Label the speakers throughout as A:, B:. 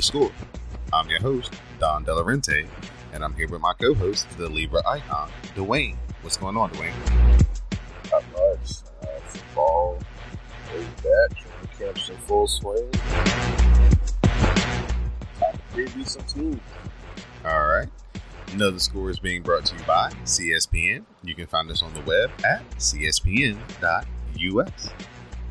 A: The Score. I'm your host, Don Delarente, and I'm here with my co host, the Libra icon, Dwayne. What's going on, Dwayne?
B: Not much. Uh, football is back. Training camp's in full swing. Time to preview some teams.
A: All right. Another Score is being brought to you by CSPN. You can find us on the web at cspn.us.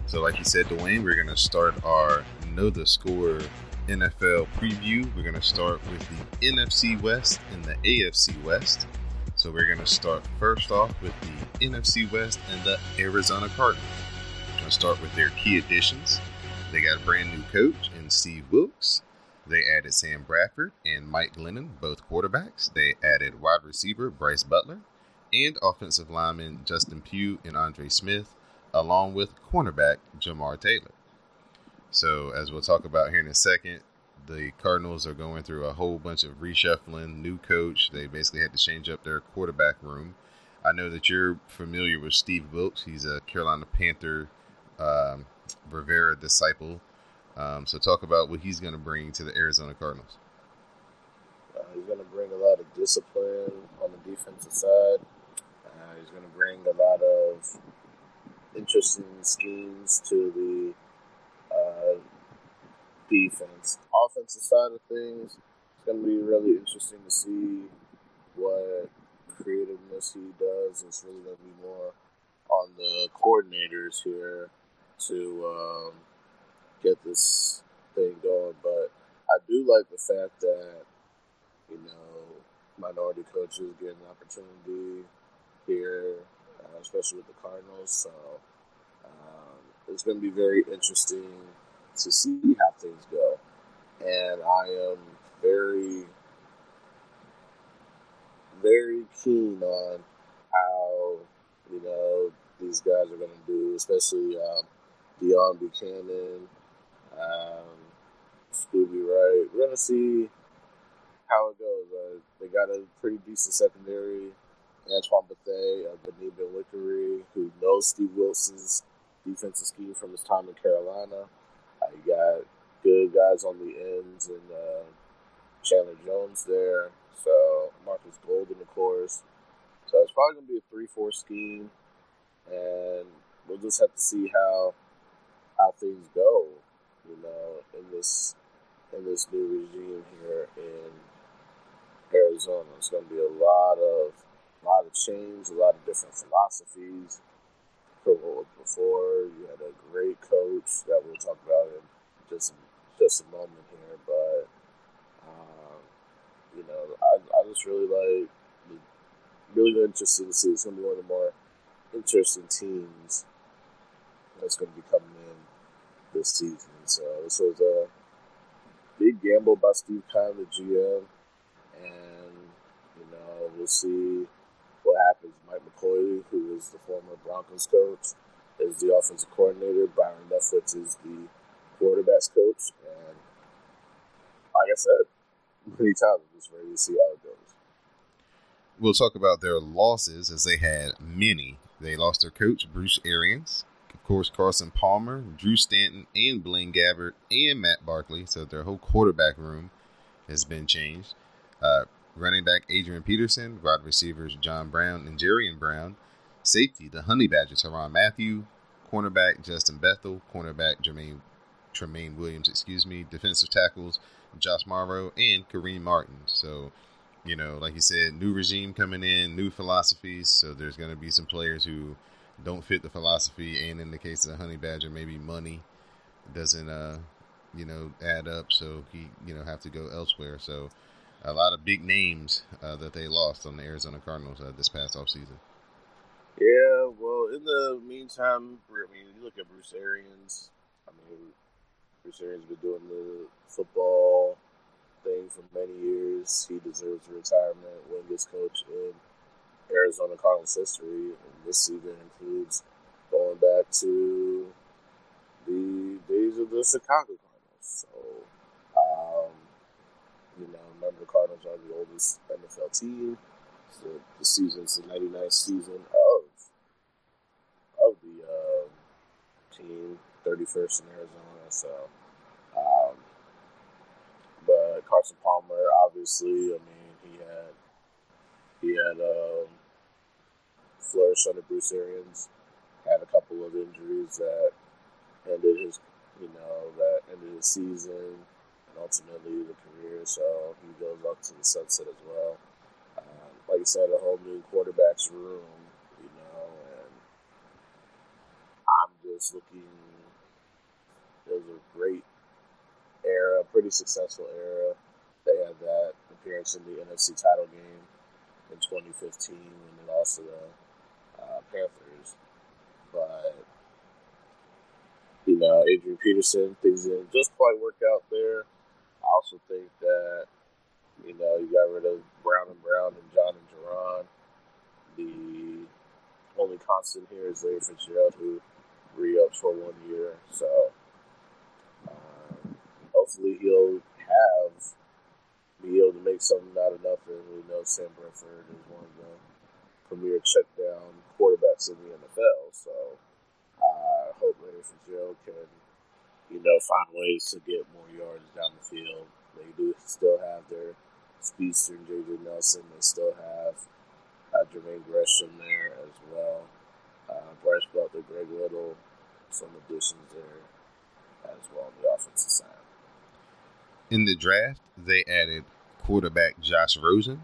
A: So, like you said, Dwayne, we're going to start our Know the Score NFL preview. We're going to start with the NFC West and the AFC West. So, we're going to start first off with the NFC West and the Arizona Cardinals. We're going to start with their key additions. They got a brand new coach in Steve Wilks. They added Sam Bradford and Mike Glennon, both quarterbacks. They added wide receiver Brice Butler and offensive lineman Justin Pugh and Andre Smith, along with cornerback Jamar Taylor. So, as we'll talk about here in a second, the Cardinals are going through a whole bunch of reshuffling, new coach. They basically had to change up their quarterback room. I know that you're familiar with Steve Wilks. He's a Carolina Panther um, Rivera disciple. Um, so, talk about what he's going to bring to the Arizona Cardinals.
B: Uh, he's going to bring a lot of discipline on the defensive side. Uh, he's going to bring a lot of interesting schemes to the defense. Offensive side of things, it's going to be really interesting to see what creativeness he does. It's really going to be more on the coordinators here to um, get this thing going. But I do like the fact that, you know, minority coaches get an opportunity here, uh, especially with the Cardinals. So um, it's going to be very interesting to see how things go. And I am very, very keen on how, you know, these guys are going to do, especially um, Deone Bucannon, um, Scooby Wright. We're going to see how it goes. Uh, they got a pretty decent secondary. Antoine Bethea, uh, Benny Wickery, who knows Steve Wilson's defensive scheme from his time in Carolina. Guys on the ends and uh, Chandler Jones there. So Marcus Golden, of course. So it's probably going to be a three-four scheme, and we'll just have to see how how things go. You know, in this in this new regime here in Arizona, it's going to be a lot of a lot of change, a lot of different philosophies from what was before. You had a great coach that we'll talk about in just just a moment here, but um, you know, I, I just really like really interested to see. It's going to be one of the more interesting teams that's going to be coming in this season. So this was a big gamble by Steve Keim, the GM, and you know we'll see what happens. Mike McCoy, who is the former Broncos coach, is the offensive coordinator. Byron Leftwich is the quarterbacks coach, and like I said, many times I'm just ready to see how it goes.
A: We'll talk about their losses as they had many. They lost their coach, Bruce Arians, of course, Carson Palmer, Drew Stanton, and Blaine Gabbert, and Matt Barkley. So their whole quarterback room has been changed. Uh, running back Adrian Peterson, wide receivers John Brown and Jerry Brown, safety the Honey Badger Tyrann Mathieu, cornerback Justin Bethel, cornerback Jermaine Tremaine Williams, excuse me, defensive tackles Josh Mauro and Kareem Martin. So, you know, like you said, new regime coming in, new philosophies. So there's going to be some players who don't fit the philosophy, and in the case of the Honey Badger, maybe money doesn't, uh, you know, add up. So he, you know, have to go elsewhere. So a lot of big names uh, that they lost on the Arizona Cardinals uh, this past offseason.
B: Yeah, well, in the meantime, I mean, you look at Bruce Arians. I mean, Arians been doing the football thing for many years. He deserves retirement. when Youngest coach in Arizona Cardinals history, and this season includes going back to the days of the Chicago Cardinals. So, um, you know, remember the Cardinals are the oldest NFL team. So the season's the 99th season of of the uh, team, 31st in Arizona. So, um, but Carson Palmer, obviously, I mean, he had he had um, flourished under Bruce Arians, had a couple of injuries that ended his, you know, that ended his season and ultimately the career. So he goes up to the sunset as well. Um, like I said, a whole new quarterback's room, you know, and I'm just looking. A great era, pretty successful era. They had that appearance in the NFC title game in 2015 when they lost to the uh, Panthers. But, you know, Adrian Peterson, things didn't just quite work out there. I also think that, you know, you got rid of Brown and Brown and John and Jaron. The only constant here is Larry Fitzgerald, who re-ups for one year. So, hopefully he'll have be able to make something out of nothing. We know Sam Bradford is one of the premier check down quarterbacks in the NFL. So I hope Larry Fitzgerald can, you know, find ways to get more yards down the field. They do still have their speedster J.J. Nelson. They still have uh, Jermaine Gresham there as well. Uh, Brice Butler, Greg Little, some additions there as well on the offensive side.
A: In the draft, they added quarterback Josh Rosen,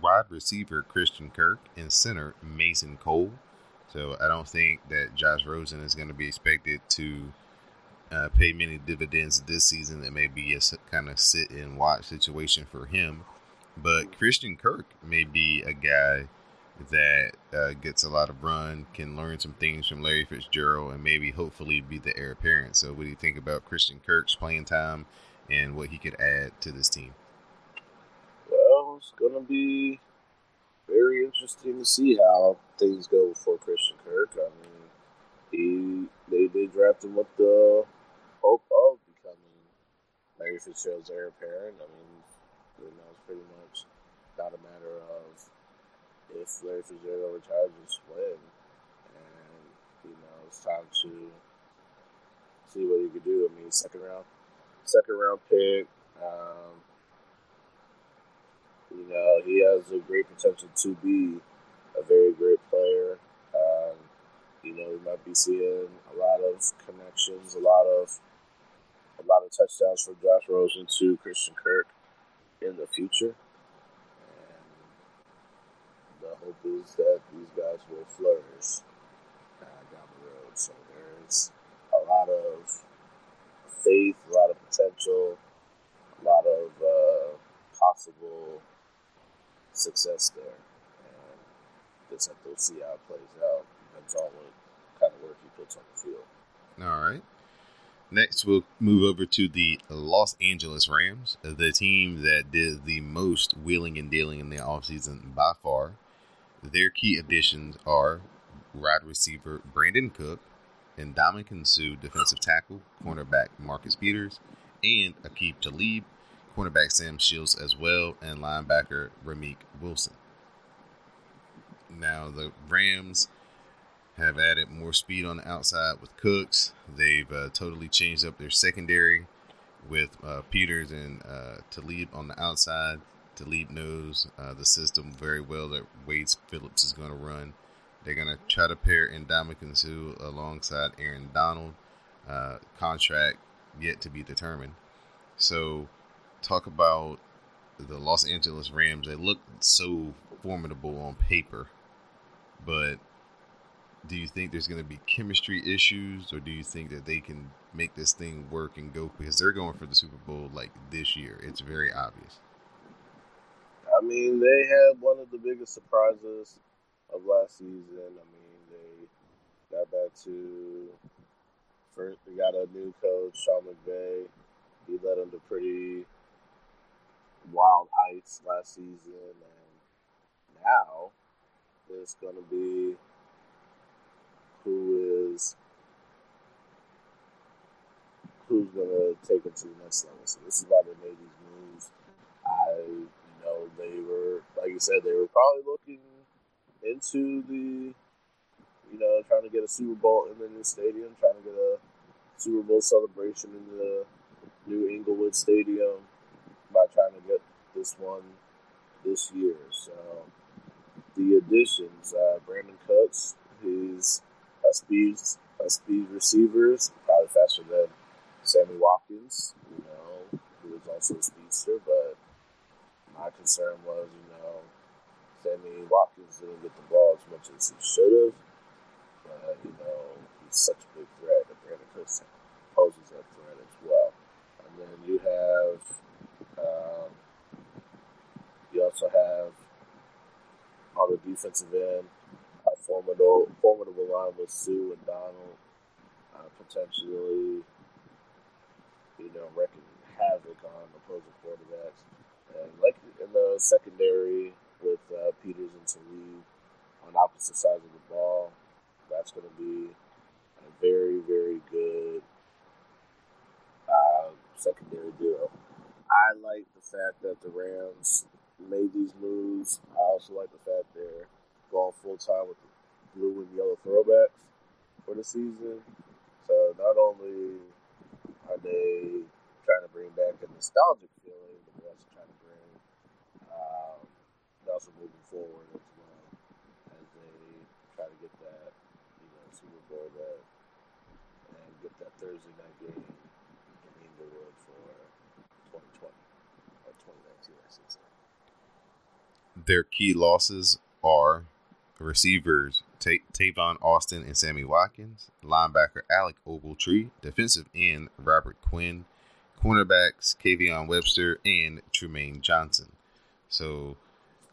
A: wide receiver Christian Kirk, and center Mason Cole. So I don't think that Josh Rosen is going to be expected to uh, pay many dividends this season. That may be a kind of sit and watch situation for him. But Christian Kirk may be a guy that uh, gets a lot of run, can learn some things from Larry Fitzgerald, and maybe hopefully be the heir apparent. So, what do you think about Christian Kirk's playing time and what he could add to this team?
B: Well, it's going to be very interesting to see how things go for Christian Kirk. I mean, he they did draft him with the hope of becoming Larry Fitzgerald's heir apparent. I mean, you know, it's pretty much not a matter of if Larry Fitzgerald retires, just when. And, you know, it's time to see what he could do. I mean, second round second round pick. Um, you know, he has a great potential to be a very great player. Um, you know, we might be seeing a lot of connections, a lot of a lot of touchdowns from Josh Rosen to Christian Kirk in the future. And the hope is that these guys will flourish uh, down the road. So there's a lot of faith, a lot of potential, a lot of uh, possible success there. And just have to see how it plays out. Depends on what kind of work he puts on the field.
A: All right. Next, we'll move over to the Los Angeles Rams, the team that did the most wheeling and dealing in the offseason by far. Their key additions are wide receiver Brandin Cook, Ndamukong Suh, defensive tackle, cornerback Marcus Peters, and Aqib Talib, cornerback Sam Shields as well, and linebacker Ramik Wilson. Now, the Rams have added more speed on the outside with Cooks. They've uh, totally changed up their secondary with uh, Peters and uh, Talib on the outside. Talib knows uh, the system very well that Wade Phillips is going to run. They're going to try to pair Ndamukong Suh alongside Aaron Donald. Uh, contract yet to be determined. So, talk about the Los Angeles Rams. They look so formidable on paper, but do you think there's going to be chemistry issues, or do you think that they can make this thing work and go? Because they're going for the Super Bowl like this year. It's very obvious.
B: I mean, they had one of the biggest surprises of last season. I mean, they got back to first. They got a new coach, Sean McVay. He led them to pretty wild heights last season, and now it's going to be who is who's going to take it to the next level. So this is why they made these moves. I, you know, they were like you said, they were probably looking into the, you know, trying to get a Super Bowl in the new stadium, trying to get a Super Bowl celebration in the new Inglewood Stadium by trying to get this one this year. So the additions, uh, Brandin Cooks, he's a speed, a speed receivers, probably faster than Sammy Watkins, you know, who was also a speedster. But my concern was, you know, Sammy Watkins didn't get the ball as much as he should have. But, you know, he's such a big threat that Brandin Cooks poses that threat as well. And then you have, um, you also have on the defensive end, a formidable, formidable line with Suh and Donald, uh, potentially, you know, wrecking havoc on opposing quarterbacks. And like in the secondary with uh, Peters and Talib on opposite sides of the ball, that's going to be a very, very good uh, secondary duo. I like the fact that the Rams made these moves. I also like the fact they're going full time with the blue and yellow throwbacks for the season. So not only are they trying to bring back a nostalgic feeling, but they're also trying to bring, um, also moving forward as well as they try to get that, you know, Super Bowl that and get that Thursday night game in Inglewood for 2020 or 2019, I should say.
A: Their key losses are receivers Ta- Tavon Austin and Sammy Watkins, linebacker Alec Ogletree, defensive end Robert Quinn, cornerbacks Kayvon Webster and Trumaine Johnson. So,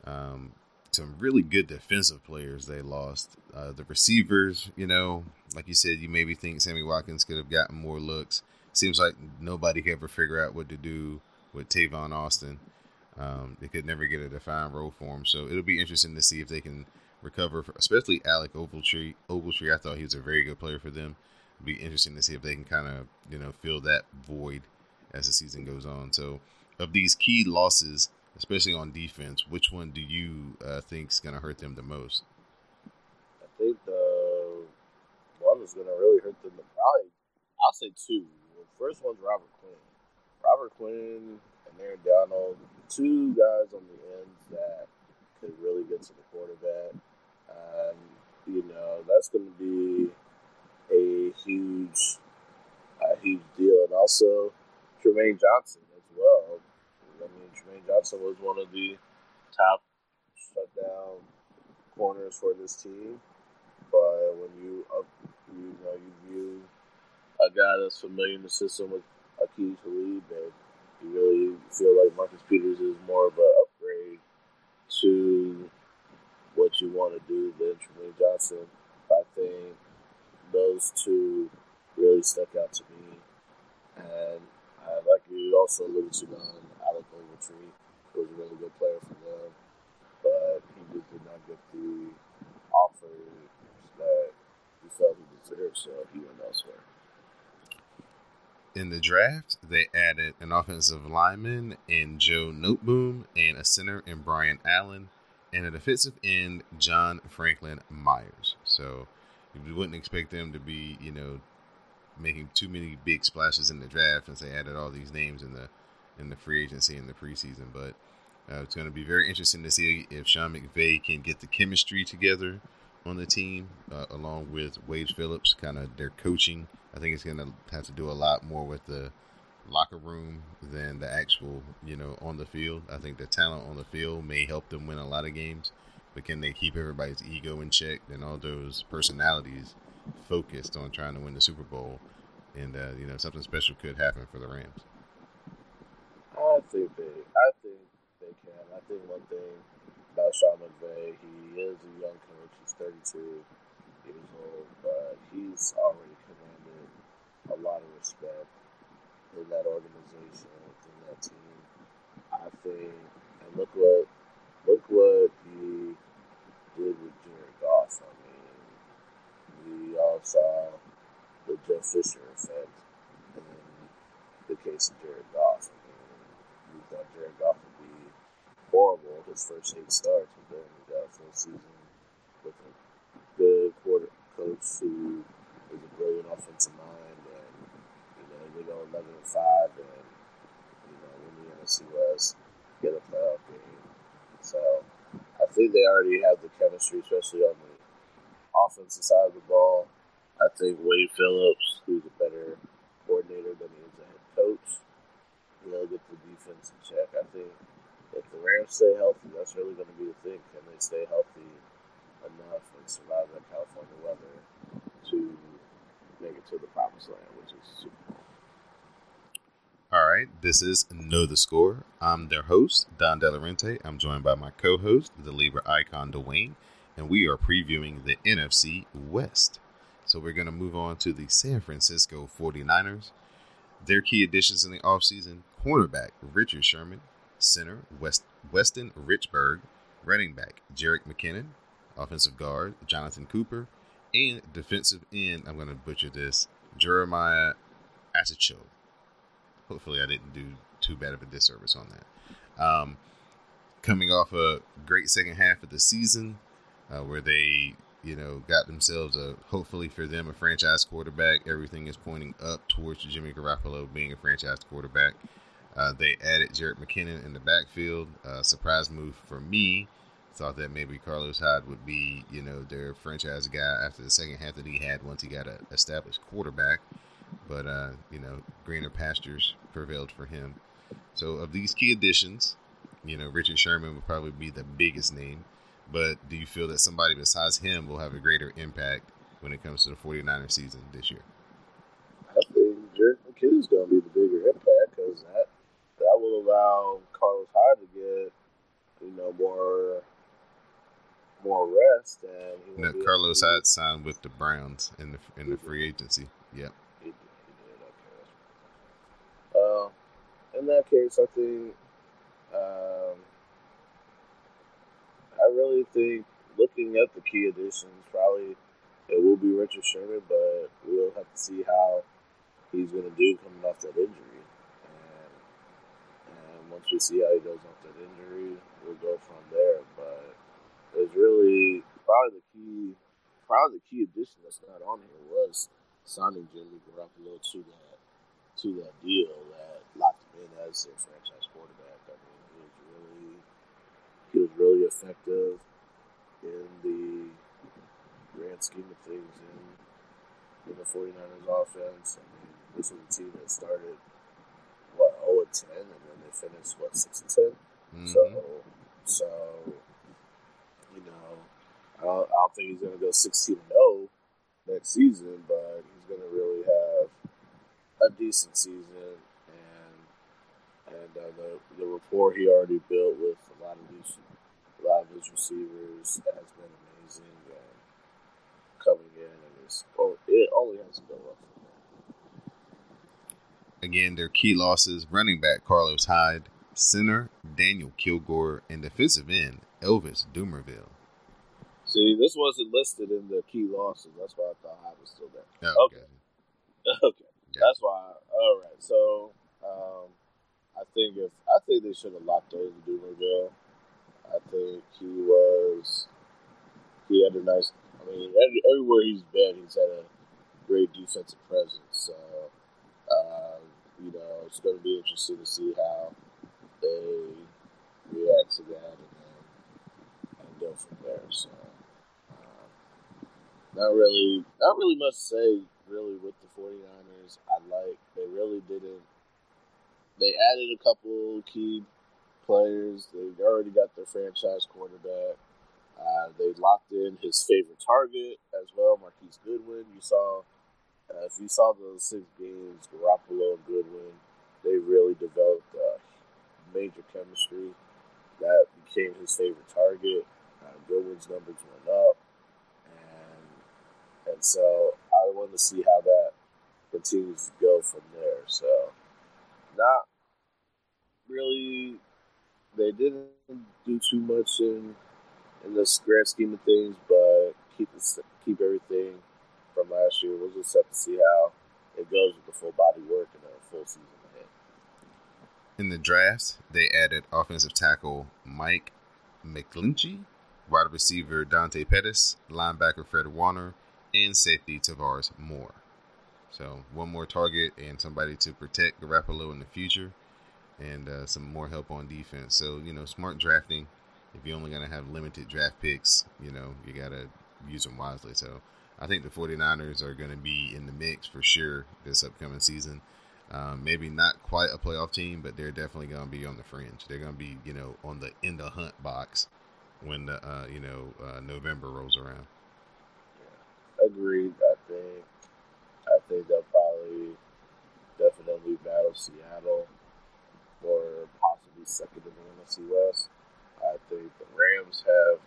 A: um, some really good defensive players they lost. Uh, the receivers, you know, like you said, you maybe think Sammy Watkins could have gotten more looks. Seems like nobody could ever figure out what to do with Tavon Austin. Um, they could never get a defined role for him. So it'll be interesting to see if they can recover, for, especially Alec Ogletree. Ogletree, I thought he was a very good player for them. It'll be interesting to see if they can kind of, you know, fill that void as the season goes on. So, of these key losses, especially on defense, which one do you uh, think is going to hurt them the most?
B: I think the one that's going to really hurt them, probably, I'll say two. The first one's Robert Quinn. Robert Quinn and Aaron Donald, two guys on the ends that could really get to the quarterback. And, you know, that's going to be a huge, a huge deal. And also, Trumaine Johnson as well. I mean, Trumaine Johnson was one of the top shutdown corners for this team. But when you up, you know, you view a guy that's familiar in the system with Aqib Talib, and you really feel like Marcus Peters is more of an upgrade to what you want to do than Trumaine Johnson. I think those two really stuck out to me. And uh, like you also alluded to Alec Ogletree, who was a really good player for them, but he just did not get the offers that he felt he deserved, so he went elsewhere.
A: In the draft, they added an offensive lineman in Joe Noteboom and a center in Brian Allen and a defensive end, John Franklin Myers. So you wouldn't expect them to be, you know, making too many big splashes in the draft since they added all these names in the in the free agency in the preseason. But uh, it's going to be very interesting to see if Sean McVay can get the chemistry together on the team, uh, along with Wade Phillips, kind of their coaching. I think it's going to have to do a lot more with the locker room than the actual, you know, on the field. I think the talent on the field may help them win a lot of games, but can they keep everybody's ego in check and all those personalities focused on trying to win the Super Bowl? And uh, you know, something special could happen for the Rams.
B: I think they, I think they can. I think one thing about Sean McVay, he is a young coach. He's 32 years old, but he's already commanded a lot of respect in that organization, within that team. I thing, and look what look what he did with Jared Goff. I mean, we all saw the Jeff Fisher effect in the case of Jared Goff. Thought Jared Goff would be horrible his first eight starts, but then he got a full season with a good quarter coach who is a brilliant offensive mind, and you know they go eleven and five, and you know win the NFC West, get a playoff game. So I think they already have the chemistry, especially on the offensive side of the ball. I think Wade Phillips, who's a better coordinator than he is a head coach, know, get the defense in check. I think if the Rams stay healthy, that's really going to be the thing. Can they stay healthy enough and survive that California weather to make it to the promised land, which is Super?
A: All right, this is Know the Score. I'm their host, Don Delarente. I'm joined by my co host, the Libra icon, Dwayne, and we are previewing the NFC West. So we're going to move on to the San Francisco 49ers. Their key additions in the offseason cornerback Richard Sherman, center West, Weston Richburg, running back Jerick McKinnon, offensive guard Jonathan Cooper, and defensive end, I'm going to butcher this, Jeremiah Attacho. Hopefully, I didn't do too bad of a disservice on that. Um, coming off a great second half of the season, uh, where they you know, got themselves a hopefully for them a franchise quarterback. Everything is pointing up towards Jimmy Garoppolo being a franchise quarterback. Uh, they added Jerick McKinnon in the backfield. Uh, surprise move for me. Thought that maybe Carlos Hyde would be, you know, their franchise guy after the second half that he had once he got an established quarterback. But, uh, you know, greener pastures prevailed for him. So, of these key additions, you know, Richard Sherman would probably be the biggest name. But do you feel that somebody besides him will have a greater impact when it comes to the 49er season this year?
B: I think Jerick McKinnon's going to be the bigger impact because that, that will allow Carlos Hyde to get, you know, more more rest. And
A: no, Carlos Hyde signed with the Browns in the in the free agency. Yep. He did, he
B: did. Okay. Uh, in that case, I think um, I really think looking at the key additions, probably it will be Richard Sherman, but we'll have to see how he's going to do coming off that injury. And, and once we see how he does off that injury, we'll go from there. But it's really probably the key, probably the key addition that's not on here was signing Jimmy Garoppolo to that to that deal that locked him in as their franchise quarterback. I mean, he was really he was really effective in the grand scheme of things in, in the 49ers offense. I mean, this was a team that started, what, 0 and 10, and then they finished, what, 6 and 10? Mm-hmm. So, so, you know, I don't, I don't think he's going to go 16 and 0 next season, but he's going to really have a decent season and uh, the the rapport he already built with a lot of these a lot of his receivers has been amazing. And coming in and it's oh, it only has to go up.
A: Again, their key losses: running back Carlos Hyde, center Daniel Kilgore, and defensive end Elvis Dumervil.
B: See, this wasn't listed in the key losses. That's why I thought Hyde was still there.
A: Oh, okay.
B: Okay. okay. That's why. All right. So, um, I think if I think they should have locked those in Dumervil. I think he was he had a nice. I mean, everywhere he's been, he's had a great defensive presence. So, uh, you know, it's going to be interesting to see how they react to that and then and go from there. So, uh, not really, not really much to say really with the 49ers. I like they really didn't they added a couple key players. They already got their franchise quarterback. Uh, they locked in his favorite target as well, Marquise Goodwin. You saw, uh, if you saw those six games, Garoppolo and Goodwin, they really developed a major chemistry. That became his favorite target. Uh, Goodwin's numbers went up, and and so I want to see how that continues to go from there. So really they didn't do too much in in the grand scheme of things, but keep keep everything from last year. We'll just have to see how it goes with the full body work and a full season ahead.
A: In the draft, they added offensive tackle Mike McGlinchey, wide receiver Dante Pettis, linebacker Fred Warner, and safety Tavares Moore. So one more target and somebody to protect Garoppolo in the future, and uh, some more help on defense. So you know, smart drafting. If you're only going to have limited draft picks, you know you got to use them wisely. So I think the 49ers are going to be in the mix for sure this upcoming season. Um, maybe not quite a playoff team, but they're definitely going to be on the fringe. They're going to be, you know, on the in the hunt box when the, uh, you know, uh, November rolls around.
B: Yeah. Agreed. I think, I think they'll probably definitely battle Seattle or possibly second in the NFC West. I think the Rams have.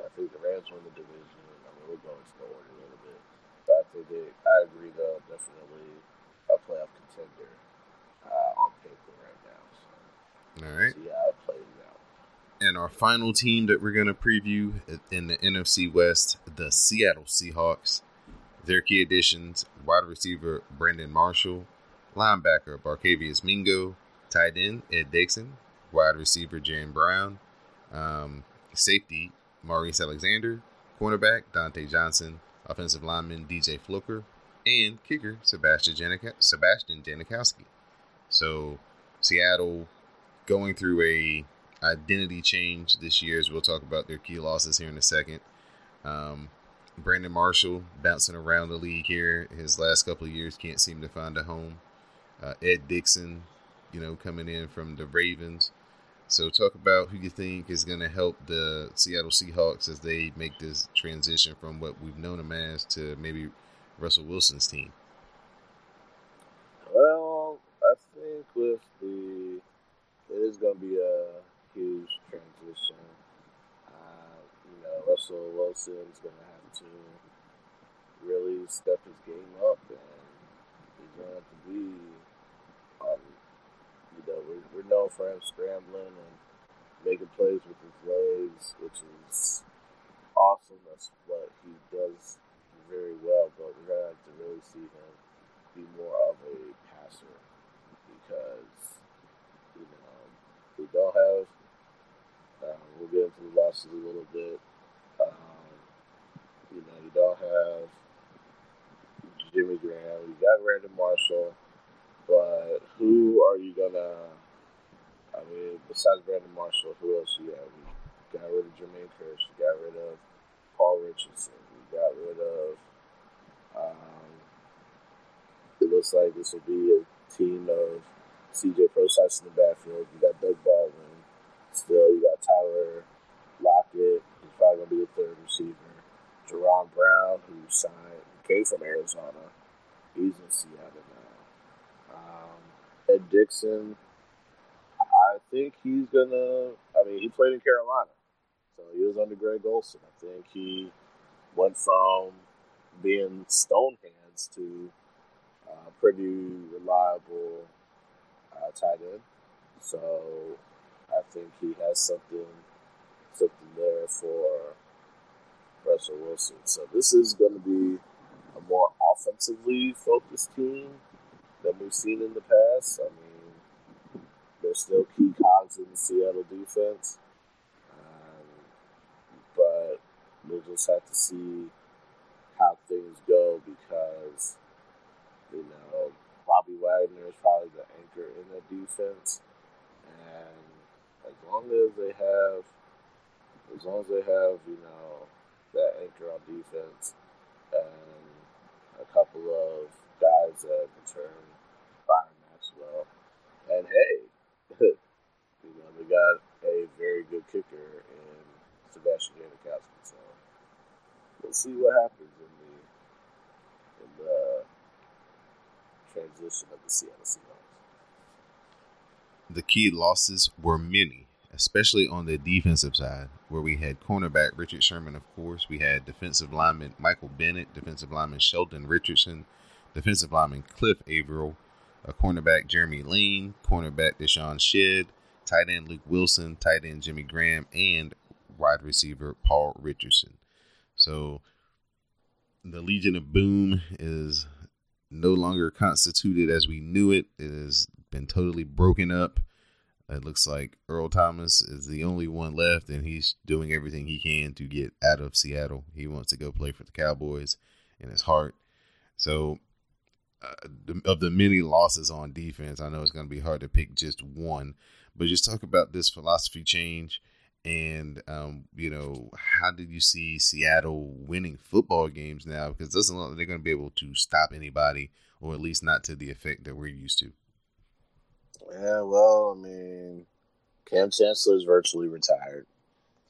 B: I think the Rams win the division we'll go into the order a little bit. But I think they, I agree though, definitely a playoff contender uh, on paper right now. So,
A: All right.
B: See how it plays out.
A: And our final team that we're going to preview in the NFC West, the Seattle Seahawks. Their key additions: wide receiver Brandon Marshall, linebacker Barkevious Mingo, tight end Ed Dickson, wide receiver Jan Brown, um, safety Maurice Alexander, cornerback Dontae Johnson, offensive lineman DJ Fluker, and kicker Sebastian Janik- Sebastian Janikowski. So Seattle going through a identity change this year, as we'll talk about their key losses here in a second. Um, Brandon Marshall bouncing around the league here. His last couple of years can't seem to find a home. Uh, Ed Dickson, you know, coming in from the Ravens. So talk about who you think is going to help the Seattle Seahawks as they make this transition from what we've known them as to maybe Russell Wilson's team.
B: Well, I think with the it is going to be a huge transition. Uh, you know, Russell Wilson is going to have to really step his game up, and he's going to have to be on you know, we're, we're known for him scrambling and making plays with his legs, which is awesome. That's what he does very well. But we're gonna have to really see him be more of a passer because you know we don't have. Um, we'll get into the losses a little bit. Um, you know, you don't have Jimmy Graham. You got Brandon Marshall. But who are you gonna? I mean, besides Brandon Marshall, who else you have? We got rid of Jermaine Kearse. We got rid of Paul Richardson. We got rid of. Um, it looks like this will be a team of CJ Prosise in the backfield. You got Doug Baldwin. Still, you got Tyler Lockett. He's probably gonna be a third receiver. Jaron Brown, who signed, came from Arizona. He's in Seattle um, Ed Dickson, I think he's gonna. I mean, he played in Carolina, so he was under Greg Olsen. I think he went from being stone hands to uh, pretty reliable uh, tight end. So I think he has something something there for Russell Wilson. So this is going to be a more offensively focused team than we've seen in the past. I mean, there's still key cogs in the Seattle defense, um, but we'll just have to see how things go because you know Bobby Wagner is probably the anchor in the defense, and as long as they have, as long as they have, you know, that anchor on defense and a couple of guys that return. And hey, you know, they got a very good kicker in Sebastian Janikowski. So we'll see what happens in the in the transition of the Seattle Seahawks.
A: The key losses were many, especially on the defensive side, where we had cornerback Richard Sherman, of course. We had defensive lineman Michael Bennett, defensive lineman Sheldon Richardson, defensive lineman Cliff Avril, a cornerback Jeremy Lane, cornerback DeShawn Shead, tight end Luke Wilson, tight end Jimmy Graham, and wide receiver Paul Richardson. So the Legion of Boom is no longer constituted as we knew it. It has been totally broken up. It looks like Earl Thomas is the only one left, and he's doing everything he can to get out of Seattle. He wants to go play for the Cowboys in his heart. So, of the many losses on defense, I know it's going to be hard to pick just one, but just talk about this philosophy change and um, you know how did you see Seattle winning football games now? Because doesn't look like they're going to be able to stop anybody, or at least not to the effect that we're used to.
B: Yeah, well, I mean, Kam Chancellor is virtually retired,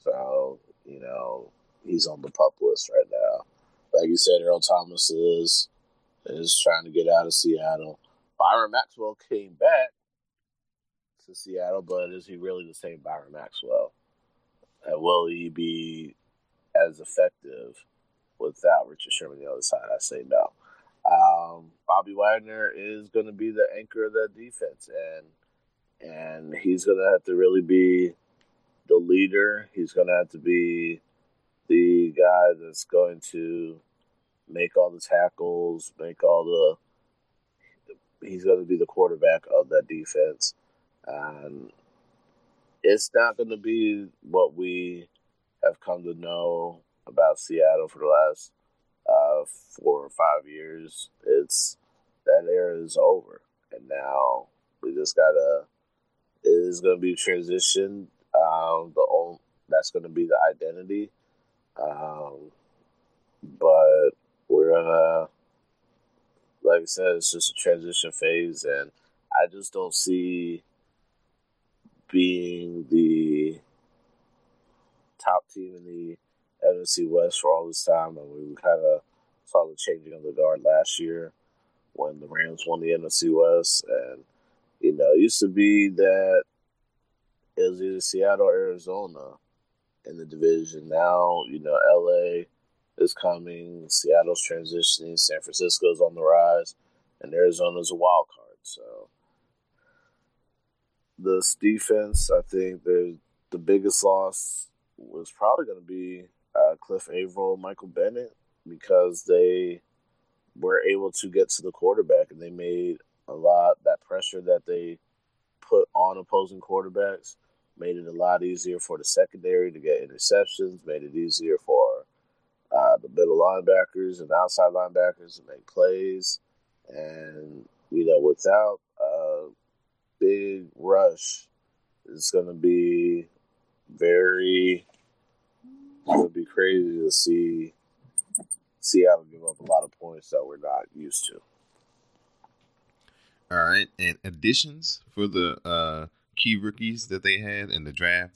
B: so you know he's on the pup list right now. Like you said, Earl Thomas is is trying to get out of Seattle. Byron Maxwell came back to Seattle, but is he really the same Byron Maxwell? And will he be as effective without Richard Sherman on the other side? I say no. Um, Bobby Wagner is going to be the anchor of that defense, and and he's going to have to really be the leader. He's going to have to be the guy that's going to make all the tackles, make all the. He's going to be the quarterback of that defense, and it's not going to be what we have come to know about Seattle for the last uh, four or five years. It's that era is over, and now we just gotta. It is going to be transition. Um, the old, that's going to be the identity, um, but we're gonna. Like I said, it's just a transition phase, and I just don't see being the top team in the NFC West for all this time, and we kind of saw the changing of the guard last year when the Rams won the NFC West, and you know, it used to be that it was either Seattle or Arizona in the division. Now, you know, LA is coming, Seattle's transitioning, San Francisco's on the rise, and Arizona's a wild card. So this defense, I think the the biggest loss was probably going to be uh, Cliff Avril, Michael Bennett, because they were able to get to the quarterback and they made a lot that pressure that they put on opposing quarterbacks made it a lot easier for the secondary to get interceptions, made it easier for uh, the middle linebackers and outside linebackers to make plays. And, you know, without a big rush it's going to be very going to be crazy to see Seattle give up a lot of points that we're not used to.
A: All right, and additions for the uh, key rookies that they had in the draft: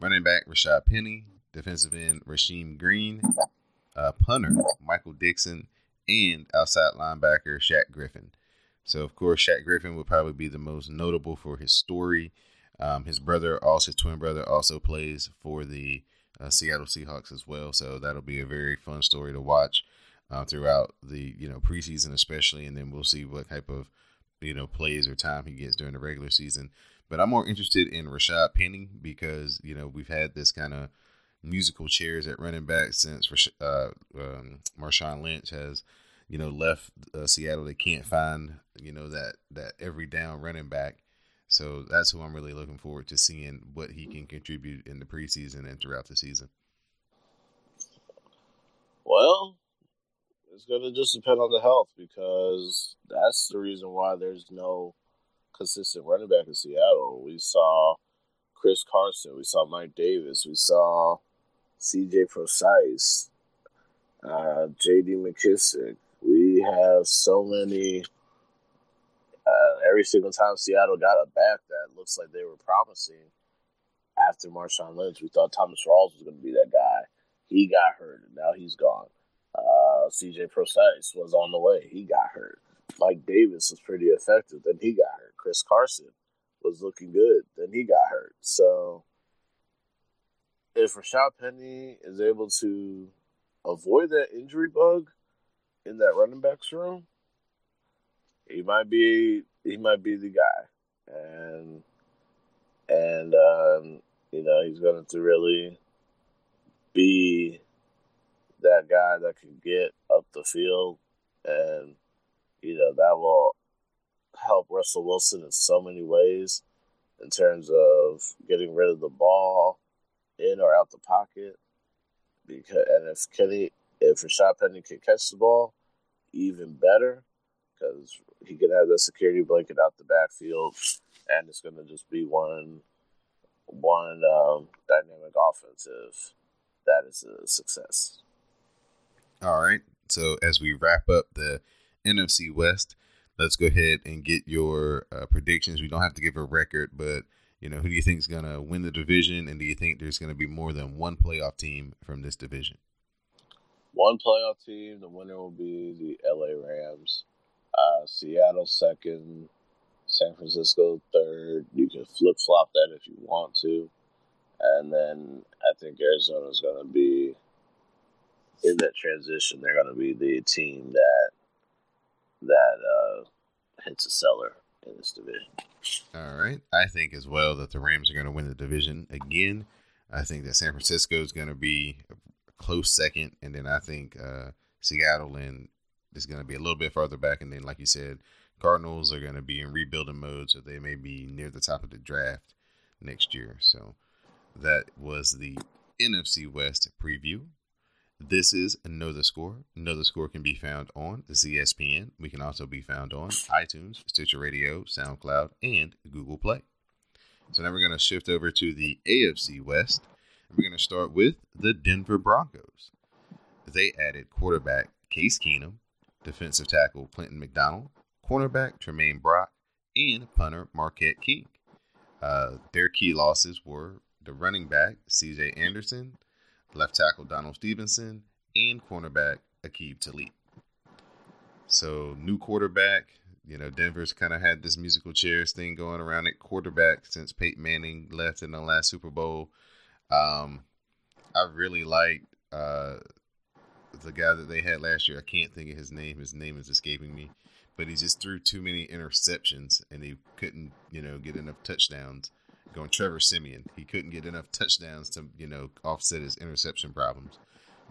A: running back Rashad Penny, defensive end Rasheem Green, uh, punter Michael Dickson and outside linebacker Shaq Griffin. So, of course, Shaq Griffin would probably be the most notable for his story. Um, his brother, also his twin brother, also plays for the uh, Seattle Seahawks as well. So that'll be a very fun story to watch uh, throughout the you know preseason, especially, and then we'll see what type of you know plays or time he gets during the regular season. But I'm more interested in Rashad Penny because you know we've had this kind of musical chairs at running back since uh, um, Marshawn Lynch has you know, left uh, Seattle. They can't find, you know, that that every down running back. So that's who I'm really looking forward to seeing what he can contribute in the preseason and throughout the season.
B: Well, it's going to just depend on the health because that's the reason why there's no consistent running back in Seattle. We saw Chris Carson, we saw Mike Davis, we saw CJ Prosise, uh, JD McKissic. we have so many. Uh, every single time Seattle got a back that looks like they were promising after Marshawn Lynch, we thought Thomas Rawls was going to be that guy. He got hurt, and now he's gone. Uh, CJ Prosise was on the way. He got hurt. Mike Davis was pretty effective. Then he got hurt. Chris Carson was looking good. Then he got hurt. So if Rashad Penny is able to avoid that injury bug, in that running backs room, he might be he might be the guy. And and um, you know he's going to really be that guy that can get up the field, and you know that will help Russell Wilson in so many ways in terms of getting rid of the ball in or out the pocket. Because and if Kenny, if Rashad Penny can catch the ball, even better because he can have the security blanket out the backfield, and it's going to just be one one um, dynamic offensive that is a success.
A: All right. So as we wrap up the NFC West, let's go ahead and get your uh, predictions. We don't have to give a record, but you know, who do you think is going to win the division, and do you think there's going to be more than one playoff team from this division?
B: One playoff team. The winner will be the LA Rams. Uh, Seattle second. San Francisco third. You can flip flop that if you want to. And then I think Arizona is going to be in that transition. They're going to be the team that that uh, hits a cellar in this division.
A: All right. I think as well that the Rams are going to win the division again. I think that San Francisco is going to be a close second, and then I think uh, Seattle and is going to be a little bit farther back, and then like you said, Cardinals are going to be in rebuilding mode, so they may be near the top of the draft next year. So that was the NFC West preview. This is Know the Score. Know the Score can be found on CSPN. We can also be found on iTunes, Stitcher Radio, SoundCloud, and Google Play. So now we're going to shift over to the AFC West. We're going to start with the Denver Broncos. They added quarterback Case Keenum, defensive tackle Clinton McDonald, cornerback Tramaine Brock, and punter Marquette King. Uh, their key losses were the running back C.J. Anderson, left tackle Donald Stephenson, and cornerback Aqib Talib. So new quarterback. You know, Denver's kind of had this musical chairs thing going around at quarterback since Peyton Manning left in the last Super Bowl. Um, I really liked uh, the guy that they had last year. I can't think of his name. His name is escaping me, but he just threw too many interceptions and he couldn't, you know, get enough touchdowns. Going Trevor Siemian. he couldn't get enough touchdowns to, you know, offset his interception problems.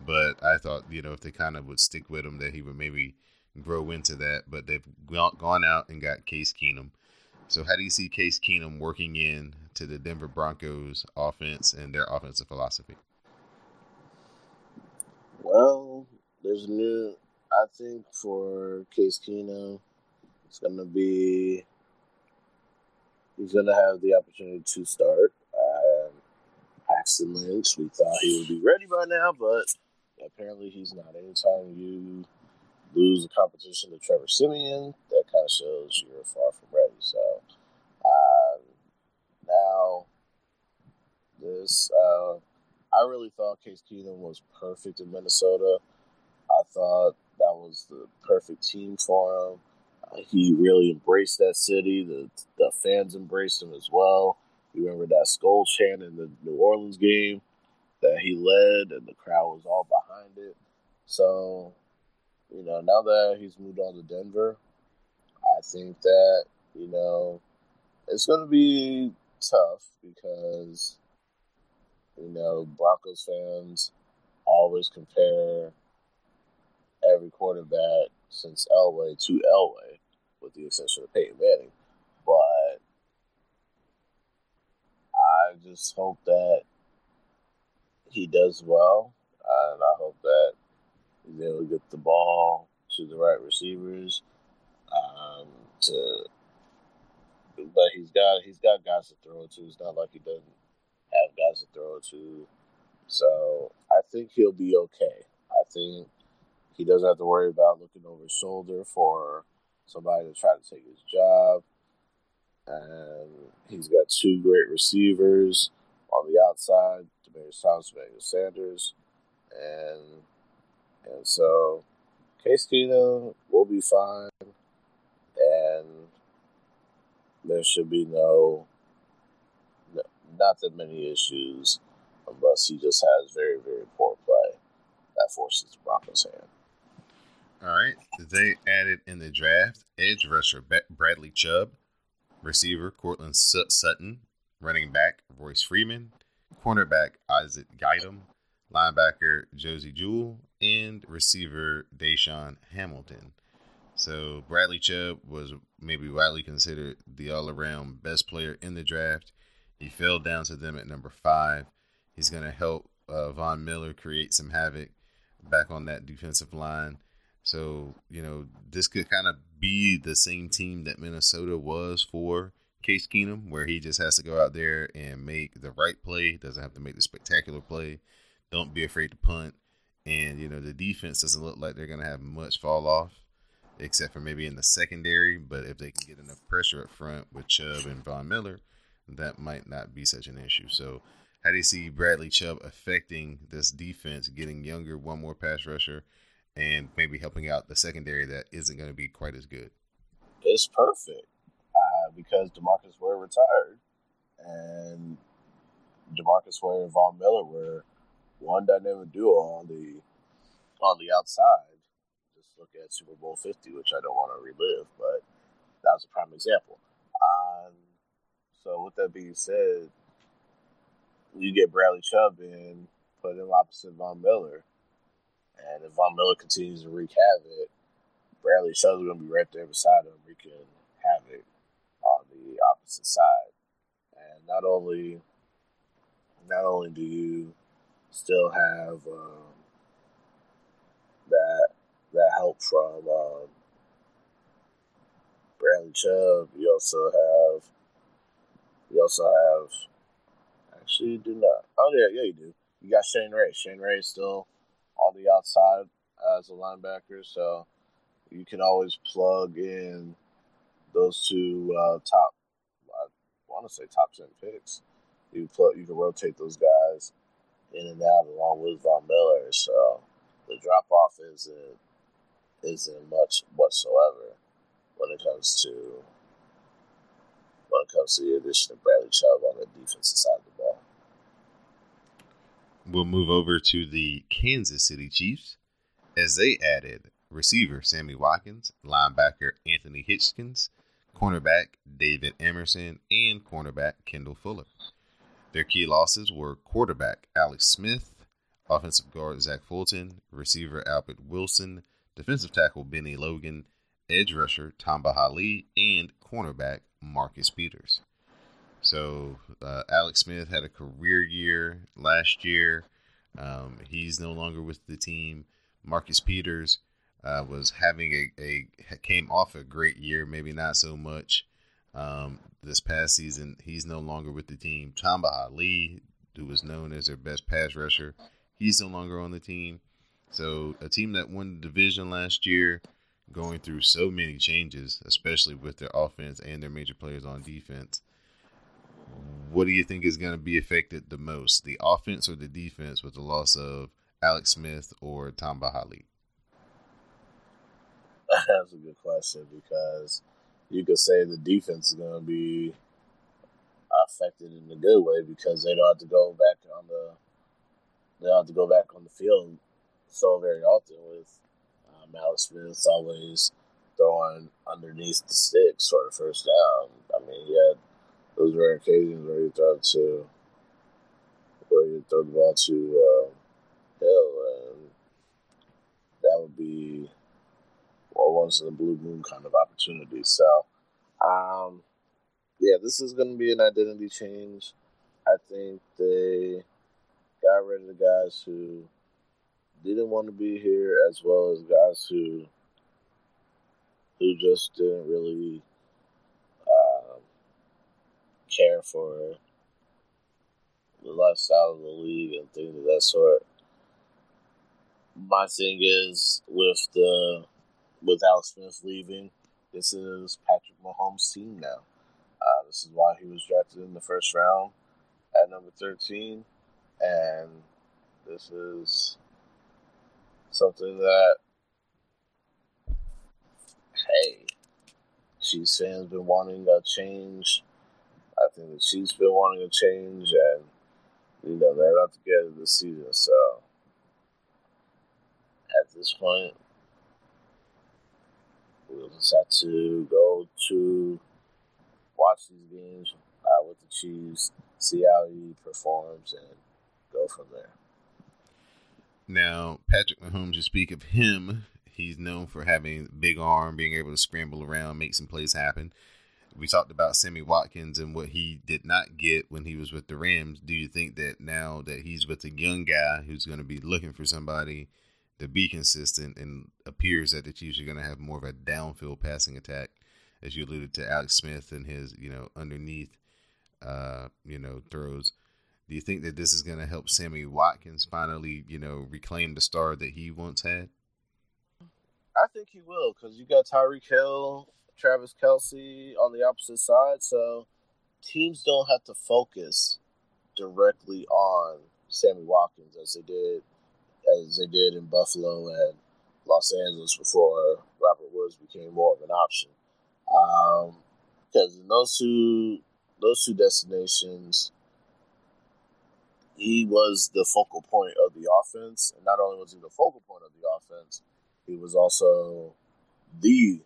A: But I thought, you know, if they kind of would stick with him, that he would maybe grow into that. But they've gone out and got Case Keenum. So how do you see Case Keenum working in to the Denver Broncos offense and their offensive philosophy?
B: Well, there's a new. I think for Case Keenum, it's going to be. He's going to have the opportunity to start. Um, Paxton Lynch, we thought he would be ready by now, but apparently he's not. Anytime you lose a competition to Trevor Siemian, that kind of shows you're far from ready. So um, now this, uh, I really thought Case Keenum was perfect in Minnesota. I thought that was the perfect team for him. Uh, he really embraced that city. The the fans embraced him as well. You remember that skull chant in the New Orleans game that he led, and the crowd was all behind it. So, you know, now that he's moved on to Denver, I think that you know it's going to be tough because you know Broncos fans always compare every quarterback since Elway to Elway, with the exception of Peyton Manning. But I just hope that he does well, and I hope that to get the ball to the right receivers. Um, to, but he's got he's got guys to throw to. It's not like he doesn't have guys to throw to. So I think he'll be okay. I think he doesn't have to worry about looking over his shoulder for somebody to try to take his job. And he's got two great receivers on the outside, Demaryius Thomas, Emmanuel Sanders, and and so Case Keenum will be fine, and there should be no, no not that many issues unless he just has very very poor play that forces the Broncos' hand.
A: All right. They added in the draft edge rusher Bradley Chubb, receiver Courtland Sutton, running back Royce Freeman, cornerback Isaac Yiadom, linebacker Josey Jewell, and receiver DaeSean Hamilton. So Bradley Chubb was maybe widely considered the all-around best player in the draft. He fell down to them at number five. He's going to help uh, Von Miller create some havoc back on that defensive line. So you know this could kind of be the same team that Minnesota was for Case Keenum, where he just has to go out there and make the right play. Doesn't have to make the spectacular play. Don't be afraid to punt. And you know the defense doesn't look like they're going to have much fall off, except for maybe in the secondary. But if they can get enough pressure up front with Chubb and Von Miller, that might not be such an issue. So, how do you see Bradley Chubb affecting this defense, getting younger, one more pass rusher, and maybe helping out the secondary that isn't going to be quite as good?
B: It's perfect uh, because Demarcus Ware retired, and Demarcus Ware and Von Miller were one dynamic duo on the on the outside. Just look at Super Bowl Fifty, which I don't want to relive, but that was a prime example. Um, so with that being said, you get Bradley Chubb in, put him opposite Von Miller, and if Von Miller continues to wreak havoc, Bradley Chubb's going to be right there beside him, wreaking havoc on the opposite side. And not only, not only do you still have um, that that help from um, Bradley Chubb, you also have you also have actually you do not. Oh yeah, yeah you do. You got Shane Ray. Shane Ray is still on the outside as a linebacker, so you can always plug in those two uh, top. I want to say top ten picks. You plug, you can rotate those guys in and out along with Von Miller, so the drop off isn't isn't much whatsoever when it comes to when it comes to the addition of Bradley Chubb on the defensive side of the ball.
A: We'll move over to the Kansas City Chiefs as they added receiver Sammy Watkins, linebacker Anthony Hitchens, cornerback David Amerson, and cornerback Kendall Fuller. Their key losses were quarterback Alex Smith, offensive guard Zach Fulton, receiver Albert Wilson, defensive tackle Bennie Logan, edge rusher Tamba Hali, and cornerback Marcus Peters. So uh, Alex Smith had a career year last year. Um, he's no longer with the team. Marcus Peters uh, was having a, a came off a great year, maybe not so much um, this past season. He's no longer with the team. Tamba Hali, who was known as their best pass rusher, he's no longer on the team. So a team that won the division last year, going through so many changes, especially with their offense and their major players on defense. What do you think is going to be affected the most, the offense or the defense, with the loss of Alex Smith or Tamba Hali?
B: That's a good question because you could say the defense is going to be affected in a good way because they don't have to go back on the they don't have to go back on the field so very often with um, Alex Smith always throwing underneath the sticks sort of first down. I mean, he had those rare occasions where you throw to where he throw the ball to uh, Hill, and that would be well, once in a blue moon kind of opportunity. So, um, yeah, this is going to be an identity change. I think they got rid of the guys who didn't want to be here, as well as guys who who just didn't really um, care for the lifestyle of the league and things of that sort. My thing is with the with Alex Smith leaving, this is Patrick Mahomes' team now. Uh, this is why he was drafted in the first round at number 13. And this is something that, hey, Chiefs fans been wanting a change. I think the Chiefs been wanting a change, and you know they're not together this season. So at this point, we'll just have to go to watch these games uh, with the Chiefs, see how he performs, and go from there.
A: Now, Patrick Mahomes, you speak of him, he's known for having big arm, being able to scramble around, make some plays happen. We talked about Sammy Watkins and what he did not get when he was with the Rams. Do you think that now that he's with a young guy who's going to be looking for somebody to be consistent and appears that the Chiefs are going to have more of a downfield passing attack, as you alluded to Alex Smith and his, you know, underneath, uh, you know, throws. Do you think that this is going to help Sammy Watkins finally, you know, reclaim the star that he once had?
B: I think he will because you got Tyreek Hill, Travis Kelce on the opposite side, so teams don't have to focus directly on Sammy Watkins as they did as they did in Buffalo and Los Angeles before Robert Woods became more of an option. Because um, in those two those two destinations, he was the focal point of the offense. And not only was he the focal point of the offense, he was also the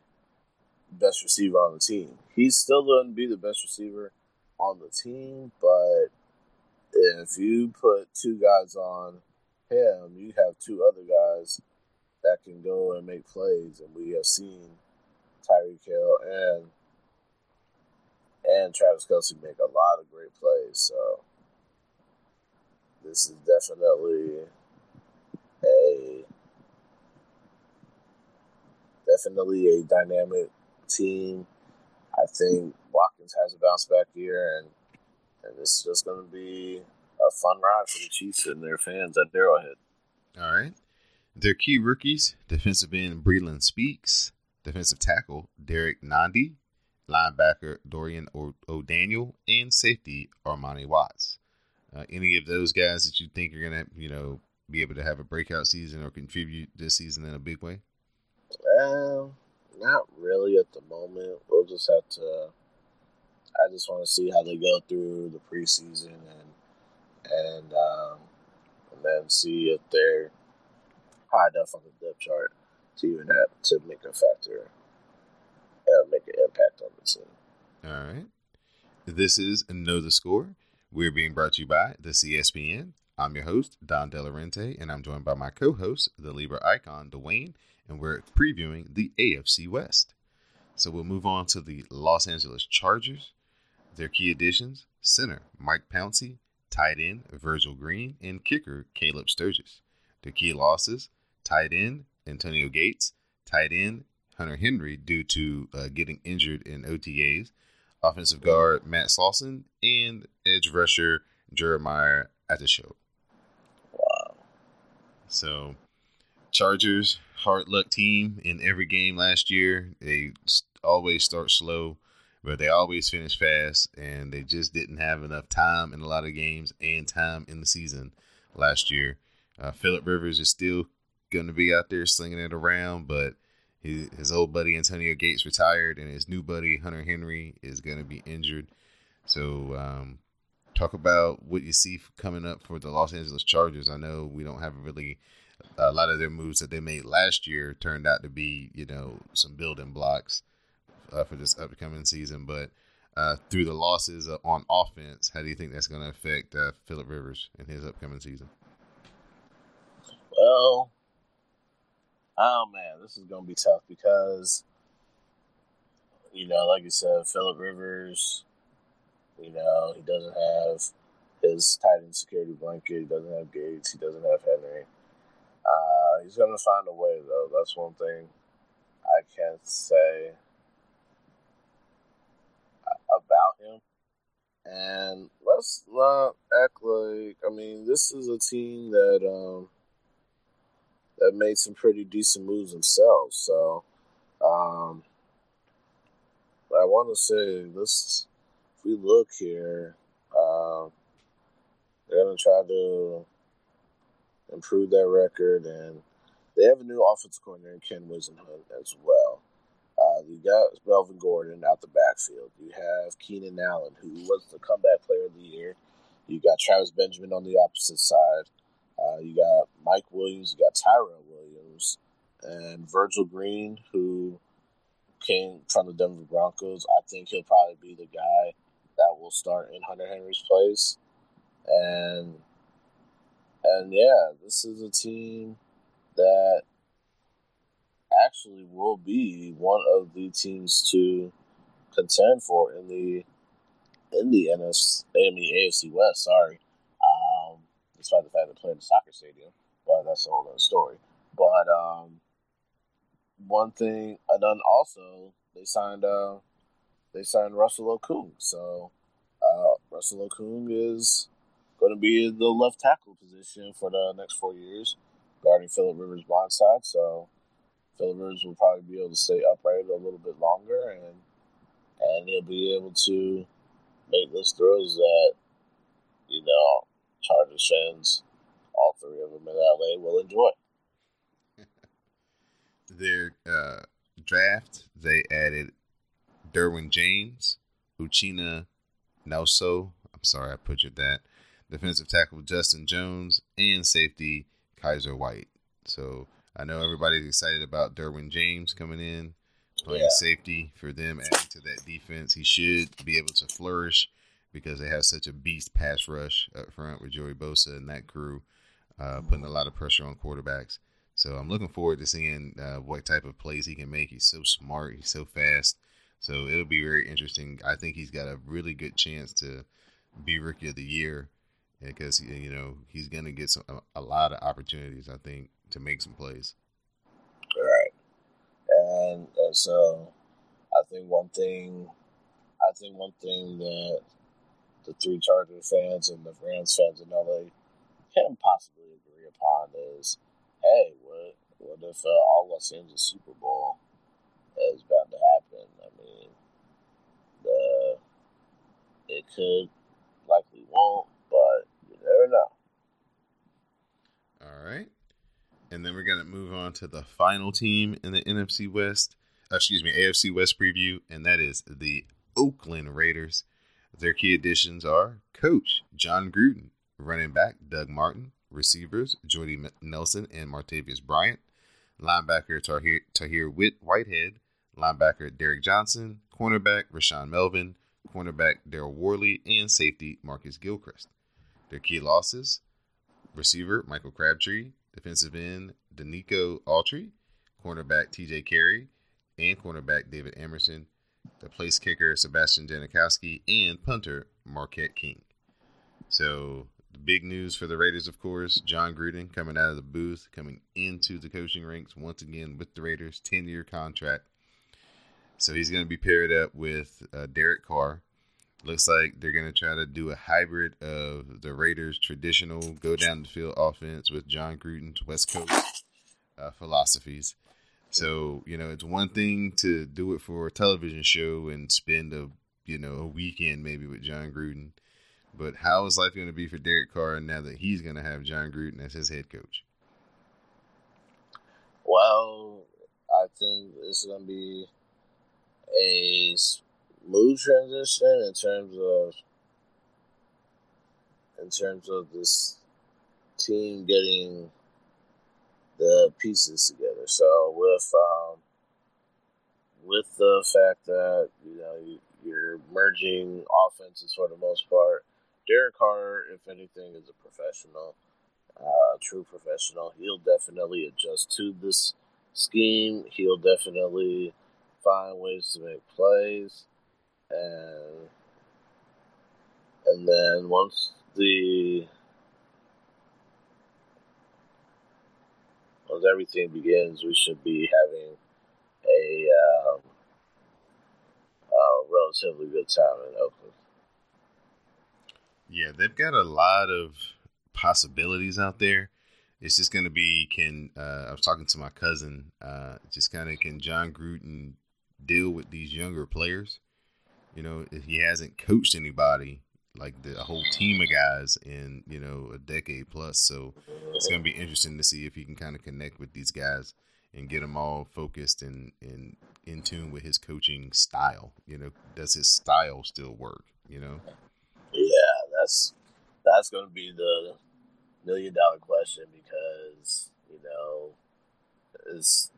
B: best receiver on the team. He's still going to be the best receiver on the team, but if you put two guys on him, you have two other guys that can go and make plays, and we have seen Tyreek Hill and and Travis Kelce make a lot of great plays. So this is definitely a definitely a dynamic team. I think Watkins has a bounce back year, and and this is just going to be a fun ride for the Chiefs and their fans at Arrowhead.
A: All right. Their key rookies: defensive end Breeland Speaks, defensive tackle Derrick Nnadi, linebacker Dorian o- O'Daniel, and safety Armani Watts. Uh, any of those guys that you think are going to, you know, be able to have a breakout season or contribute this season in a big way?
B: Um, not really at the moment. We'll just have to. I just want to see how they go through the preseason and and um, and then see if they're high enough on the depth chart to even have to make a factor, uh, make an impact on the team.
A: All right. This is Know the Score. We're being brought to you by the CSPN. I'm your host, Don Delarente, and I'm joined by my co host, the Libra icon, Dwayne, and we're previewing the AFC West. So we'll move on to the Los Angeles Chargers. Their key additions center Mike Pouncey, tight end Virgil Green, and kicker Caleb Sturgis. Their key losses tight end Antonio Gates, tight end Hunter Henry due to uh, getting injured in OTAs, offensive guard Matt Slauson, and edge rusher Jeremiah Attaochu. So, Chargers, hard luck team in every game last year. They always start slow, but they always finish fast, and they just didn't have enough time in a lot of games and time in the season last year. Uh, Philip Rivers is still going to be out there slinging it around, but his, his old buddy Antonio Gates retired, and his new buddy Hunter Henry is going to be injured. So, um, talk about what you see coming up for the Los Angeles Chargers. I know we don't have really a lot of their moves that they made last year turned out to be, you know, some building blocks uh, for this upcoming season. But uh, through the losses uh, on offense, how do you think that's going to affect uh, Philip Rivers in his upcoming season?
B: Well, Oh man, this is gonna be tough because you know, like you said, Philip Rivers, you know, he doesn't have his tight end security blanket. He doesn't have Gates. He doesn't have Henry. Uh, he's gonna find a way though. That's one thing I can't say about him. And let's not act like I mean this is a team that um, that made some pretty decent moves themselves. So, um, I want to say this. We look here, um, they're going to try to improve their record, and they have a new offensive coordinator, Ken Whisenhunt, as well. Uh, you got Melvin Gordon out the backfield. You have Keenan Allen, who was the comeback player of the year. You got Travis Benjamin on the opposite side. Uh, you got Mike Williams, you got Tyrell Williams, and Virgil Green, who came from the Denver Broncos. I think he'll probably be the guy that will start in Hunter Henry's place. And and yeah, this is a team that actually will be one of the teams to contend for in the in the NS in the AFC West. Sorry, um, despite the fact they're playing the soccer stadium, but that's a whole other story. But um, one thing, and then also they signed uh, they signed Russell Okung. So uh, Russell Okung is going to be in the left tackle position for the next four years, guarding Philip Rivers' blind side. So Philip Rivers will probably be able to stay upright a little bit longer, and and he'll be able to make those throws that you know Chargers fans, all three of them in LA, will enjoy.
A: Their uh, draft, they added Derwin James, Uchenna Nwosu. I'm sorry I butchered that. Defensive tackle Justin Jones and safety Kyzir White. So I know everybody's excited about Derwin James coming in, playing yeah. safety for them, adding to that defense. He should be able to flourish because they have such a beast pass rush up front with Joey Bosa and that crew, uh, putting a lot of pressure on quarterbacks. So I'm looking forward to seeing uh, what type of plays he can make. He's so smart, he's so fast. So it'll be very interesting. I think he's got a really good chance to be rookie of the year because you know he's going to get some a, a lot of opportunities. I think to make some plays.
B: All right, and and so I think one thing, I think one thing that the three Charger fans and the Rams fans in LA can possibly agree upon is, hey, what what if uh, all Los Angeles Super Bowl is about to happen? Mean, it could likely won't, but you never know.
A: All right. And then we're going to move on to the final team in the NFC West, uh, excuse me, AFC West preview, and that is the Oakland Raiders. Their key additions are coach Jon Gruden, running back Doug Martin, receivers Jordy Nelson and Martavis Bryant, linebacker Tahir, Tahir Whit Whitehead, linebacker Derek Johnson, cornerback Rashaan Melvin, cornerback Daryl Worley, and safety Marcus Gilchrist. Their key losses receiver Michael Crabtree, defensive end Denico Autry, cornerback TJ Carrie, and cornerback David Amerson, the place kicker Sebastian Janikowski, and punter Marquette King. So the big news for the Raiders, of course, Jon Gruden coming out of the booth, coming into the coaching ranks once again with the Raiders, 10 year contract. So he's going to be paired up with uh, Derek Carr, Looks like they're going to try to do a hybrid of the Raiders' traditional go down the field offense with Jon Gruden's West Coast uh, philosophies. So you know, it's one thing to do it for a television show and spend a you know a weekend maybe with Jon Gruden, but how is life going to be for Derek Carr now that he's going to have Jon Gruden as his head coach?
B: Well, I think is going to be a smooth transition in terms of in terms of this team getting the pieces together. So with um, with the fact that you know you, you're merging offenses for the most part, Derek Carr, if anything, is a professional, uh, true professional. He'll definitely adjust to this scheme. He'll definitely find ways to make plays and and then once the once everything begins, we should be having a, um, a relatively good time in Oakland.
A: Yeah, they've got a lot of possibilities out there. It's just going to be can uh, I was talking to my cousin, uh, just kind of can Jon Gruden deal with these younger players? You know, if he hasn't coached anybody like the whole team of guys in you know a decade plus, so it's going to be interesting to see if he can kind of connect with these guys and get them all focused and and in tune with his coaching style. You know, does his style still work? You know.
B: Yeah, that's that's going to be the million dollar question because you know it's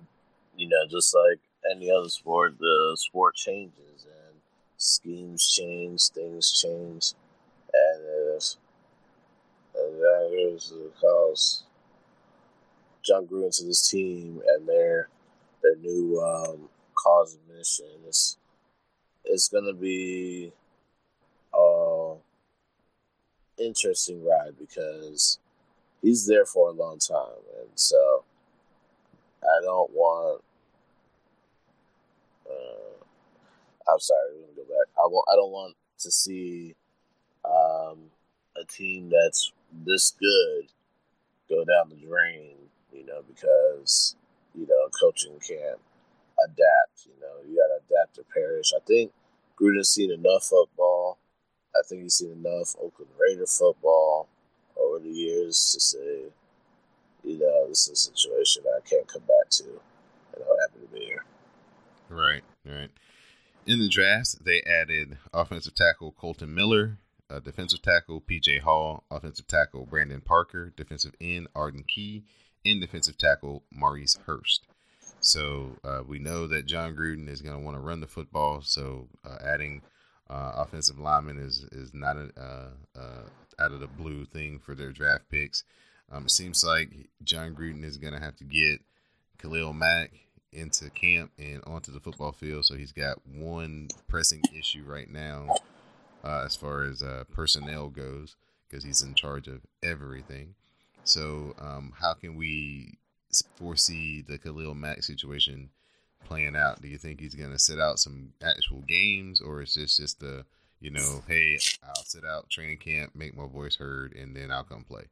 B: you know just like any other sport, the sport changes and schemes change, things change, and if and that is because Jon Gruden to this team and their their new um, cause of mission. It's it's gonna be a interesting ride because he's there for a long time, and so I don't want. Uh, I'm sorry, let me go back. I want. I don't want to see um, a team that's this good go down the drain. You know, because you know coaching can't adapt. You know, you got to adapt to perish. I think Gruden's seen enough football. I think he's seen enough Oakland Raider football over the years to say, you know, this is a situation I can't come back to, and I'm happy to be here.
A: Right, right. In the draft, they added offensive tackle Kolton Miller, uh, defensive tackle PJ Hall, offensive tackle Brandon Parker, defensive end Arden Key, and defensive tackle Maurice Hurst. So uh, we know that Jon Gruden is going to want to run the football. So uh, adding uh, offensive linemen is is not a uh, uh, out of the blue thing for their draft picks. Um, it seems like Jon Gruden is going to have to get Khalil Mack into camp and onto the football field. So he's got one pressing issue right now uh, as far as personnel goes because he's in charge of everything. So um, how can we foresee the Khalil Mack situation playing out? Do you think he's going to sit out some actual games, or is this just the, you know, hey, I'll sit out training camp, make my voice heard, and then I'll come play?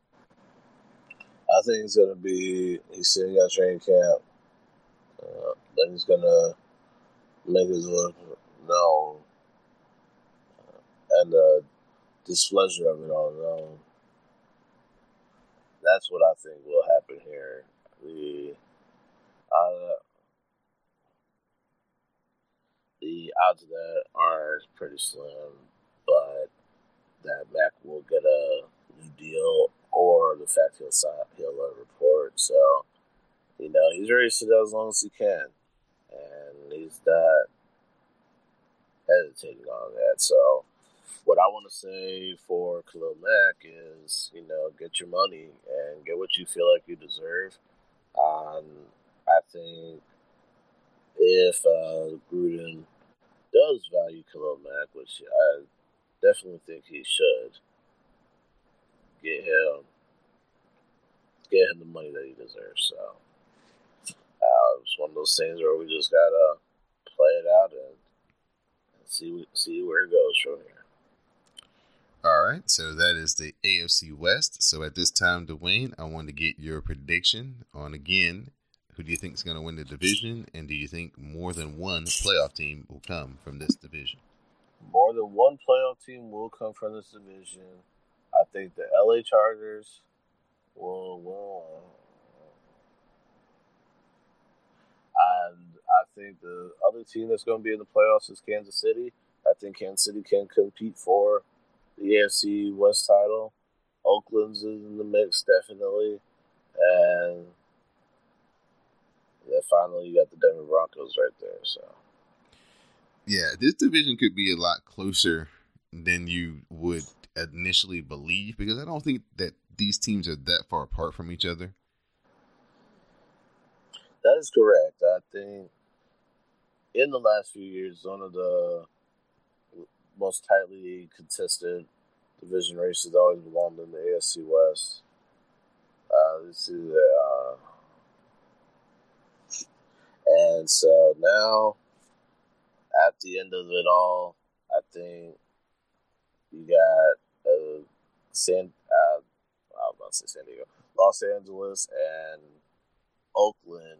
B: I think it's going to be he's sitting out training camp. Uh, he's going to make his voice known, uh, and the displeasure of it all known. That's what I think will happen here the uh, the odds of that are pretty slim, but that Mack will get a new deal or the fact he'll sign, he'll uh, report. So, he's ready to sit out as long as he can, and he's not hesitating on that. So, what I want to say for Khalil Mack is, you know, get your money and get what you feel like you deserve. Um, I think if uh, Gruden does value Khalil Mack, which I definitely think he should, get him get him the money that he deserves. So it's one of those things where we just gotta play it out and, and see see where it goes from here.
A: All right, so that is the AFC West. So at this time, Dwayne, I want to get your prediction on again who do you think is going to win the division, and do you think more than one playoff team will come from this division?
B: More than one playoff team will come from this division. I think the LA Chargers will will. And I think the other team that's going to be in the playoffs is Kansas City. I think Kansas City can compete for the AFC West title. Oakland's is in the mix, definitely. And then finally, you got the Denver Broncos right there. So,
A: yeah, this division could be a lot closer than you would initially believe because I don't think that these teams are that far apart from each other.
B: That is correct. I think in the last few years, one of the most tightly contested division races always belonged in the AFC West. Uh, this is uh, and so now, at the end of it all, I think you got uh, San. Uh, I was about to say San Diego, Los Angeles, and Oakland.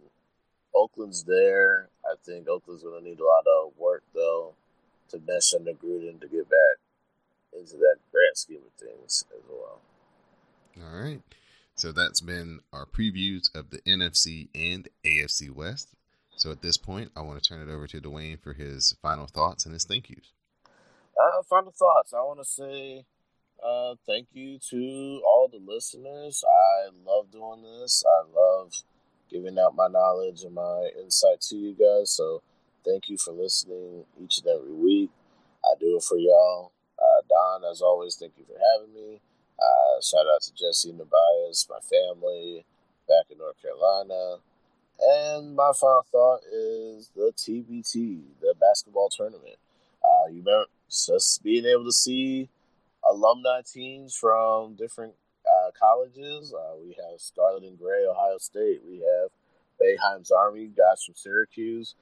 B: Oakland's there. I think Oakland's going to need a lot of work though to mesh under Gruden to get back into that grand scheme of things as well.
A: All right. So that's been our previews of the NFC and AFC West. So at this point, I want to turn it over to Dwayne for his final thoughts and his thank yous.
B: Uh, final thoughts. I want to say uh, thank you to all the listeners. I love doing this. I love giving out my knowledge and my insight to you guys. So thank you for listening each and every week. I do it for y'all. Uh, Don, as always, thank you for having me. Uh, shout out to Jesse and Tobias, my family back in North Carolina. And my final thought is the TBT, the basketball tournament. Uh, you remember just being able to see alumni teams from different colleges. Uh, we have Scarlet and Gray, Ohio State. We have Boeheim's Army, guys from Syracuse.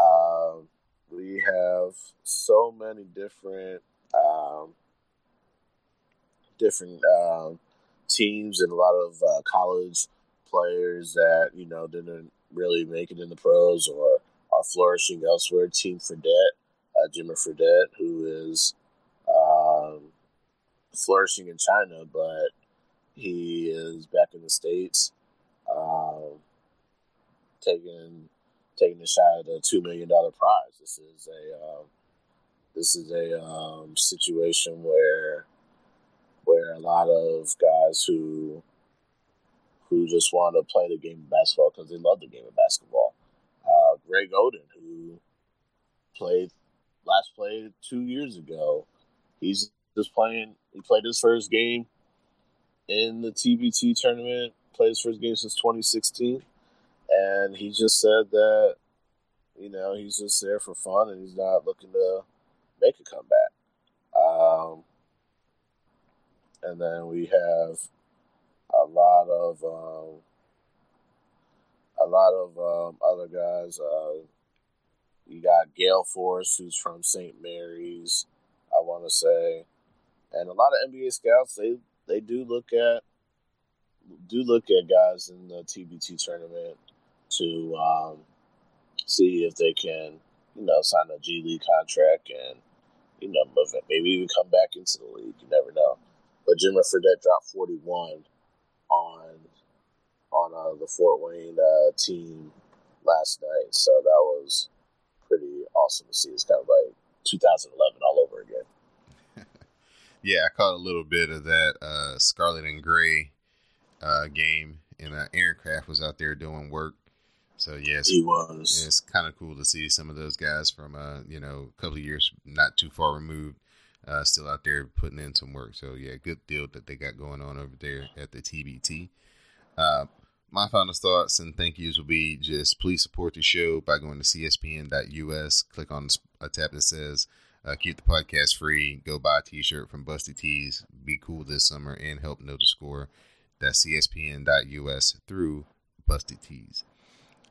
B: Um, we have so many different um, different um, teams and a lot of uh, college players that you know didn't really make it in the pros or are flourishing elsewhere. Team Fredette, uh, Jimmer Fredette, who is um, flourishing in China, but he is back in the states, um, taking taking a shot at a two million dollar prize. This is a um, this is a um, situation where where a lot of guys who who just want to play the game of basketball because they love the game of basketball. Uh, Greg Oden, who played last played two years ago, he's just playing. He played his first game in the TBT tournament. Played his first game since 2016, and he just said that you know he's just there for fun and he's not looking to make a comeback. Um, and then we have a lot of um, a lot of um, other guys. Uh, you got Gael Force, who's from St. Mary's, I want to say, and a lot of NBA scouts. They they do look at do look at guys in the TBT tournament to um, see if they can, you know, sign a G League contract and you know maybe even come back into the league. You never know. But Jimmer Fredette dropped forty one on on uh, the Fort Wayne uh, team last night, so that was pretty awesome to see. It's kind of like 2011 all over.
A: Yeah, I caught a little bit of that uh, Scarlet and Gray uh, game, and uh, Aaron Craft was out there doing work. So yes,
B: he was.
A: It's kind of cool to see some of those guys from uh, you know a couple of years not too far removed, uh, still out there putting in some work. So yeah, good deal that they got going on over there at the TBT. Uh, my final thoughts and thank yous will be just please support the show by going to cspn.us, click on a tab that says uh, keep the podcast free, go buy a t-shirt from Busty Tees, be cool this summer, and help know the score. That's cspn.us through Busty Tees.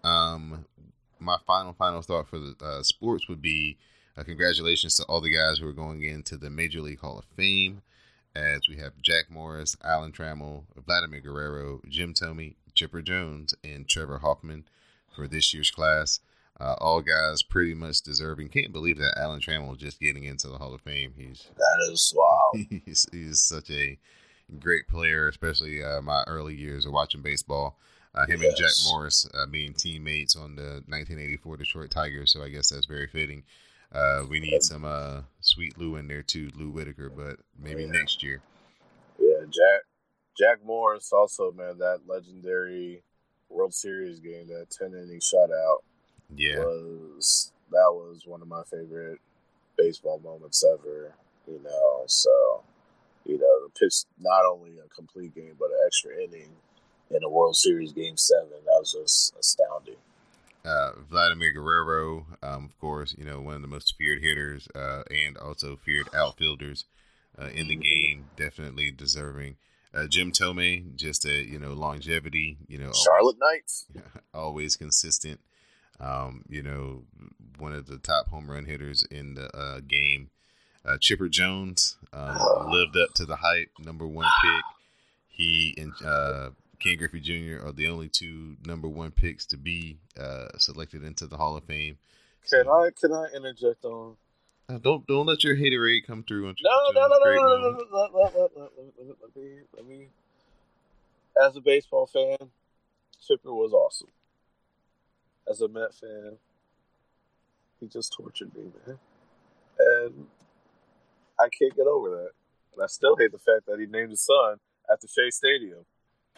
A: Um, my final final thought for the uh, sports would be uh, congratulations to all the guys who are going into the Major League Hall of Fame. As we have Jack Morris, Alan Trammell, Vladimir Guerrero, Jim Thome, Chipper Jones, and Trevor Hoffman for this year's class. Uh, all guys pretty much deserving. Can't believe that Alan Trammell is just getting into the Hall of Fame. He's
B: that is wow.
A: He's, he's such a great player, especially uh, my early years of watching baseball. Uh, him yes. and Jack Morris uh, being teammates on the 1984 Detroit Tigers, so I guess that's very fitting. Uh, we need some uh, sweet Lou in there too, Lou Whitaker, but maybe yeah. next year.
B: Yeah, Jack Jack Morris also man that legendary World Series game, that ten inning shutout.
A: Yeah,
B: was that was one of my favorite baseball moments ever. You know, so you know the pitch not only a complete game but an extra inning in a World Series Game Seven. That was just astounding.
A: Uh, Vladimir Guerrero, um, of course, you know one of the most feared hitters uh, and also feared outfielders uh, in the game. Definitely deserving. Uh, Jim Thome, just a you know longevity. You know,
B: Charlotte Knights,
A: always consistent. Um, you know, one of the top home run hitters in the uh, game. Uh, Chipper Jones lived up to the hype. Number one pick. He and uh, Ken Griffey Jr. are the only two number one picks to be selected into the Hall of Fame.
B: Can I can I interject on?
A: don't don't let your haterade come through. On
B: no, no, no, no, no, no, Let me, let me. As a baseball fan, Chipper was awesome. As a Met fan, he just tortured me, man, and I can't get over that. And I still hate the fact that he named his son after Shea Stadium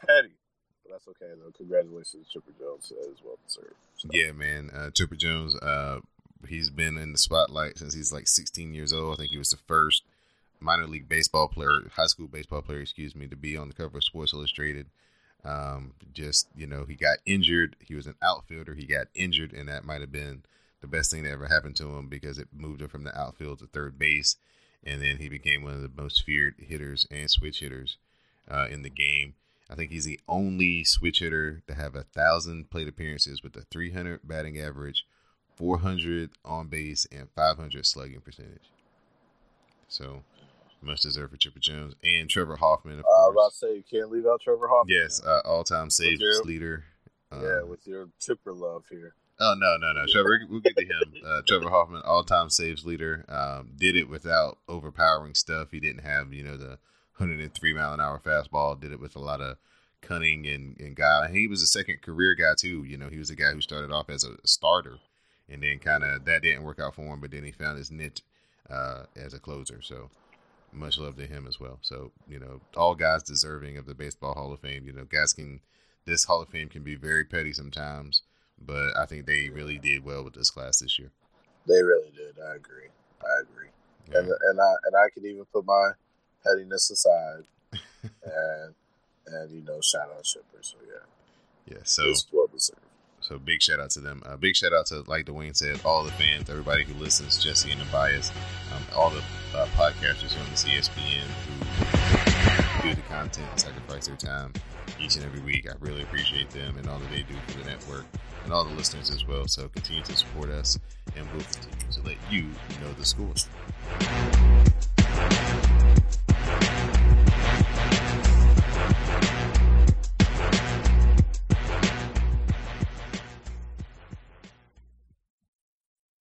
B: petty. but that's okay though. Congratulations, to Chipper Jones, as well deserved.
A: So. Yeah, man. Uh, Chipper Jones, uh, he's been in the spotlight since he's like 16 years old. I think he was the first minor league baseball player, high school baseball player, excuse me, to be on the cover of Sports Illustrated. Um, just you know, he got injured. He was an outfielder. He got injured, and that might have been the best thing that ever happened to him because it moved him from the outfield to third base, and then he became one of the most feared hitters and switch hitters uh, in the game. I think he's the only switch hitter to have a thousand plate appearances with a 300 batting average, 400 on base, and 500 slugging percentage. So much deserved for Chipper Jones and Trevor Hoffman. Of
B: uh, I was about to say you can't leave out Trevor Hoffman.
A: Yes, uh, all-time saves your, leader.
B: Um, yeah, with your Chipper love here.
A: Oh no, no, no, Trevor. We'll get to him. Uh, Trevor Hoffman, all-time saves leader, um, did it without overpowering stuff. He didn't have you know the 103 mile an hour fastball. Did it with a lot of cunning and and guy. he was a second career guy too. You know, he was a guy who started off as a starter, and then kind of that didn't work out for him. But then he found his niche uh, as a closer. So much love to him as well. So, you know, all guys deserving of the Baseball Hall of Fame. You know, guys can, this Hall of Fame can be very petty sometimes, but I think they really did well with this class this year.
B: They really did. I agree. I agree. Yeah. And and I and I can even put my pettiness aside, and and you know, shout out Chipper. So yeah,
A: yeah. So it's well deserved. So big shout out to them. Uh, big shout out to, like Dwayne said, all the fans, everybody who listens, Jesse and Tobias, um, all the uh, podcasters on this CSPN who do the content sacrifice their time each and every week. I really appreciate them and all that they do for the network and all the listeners as well. So continue to support us, and we'll continue to let you know the score.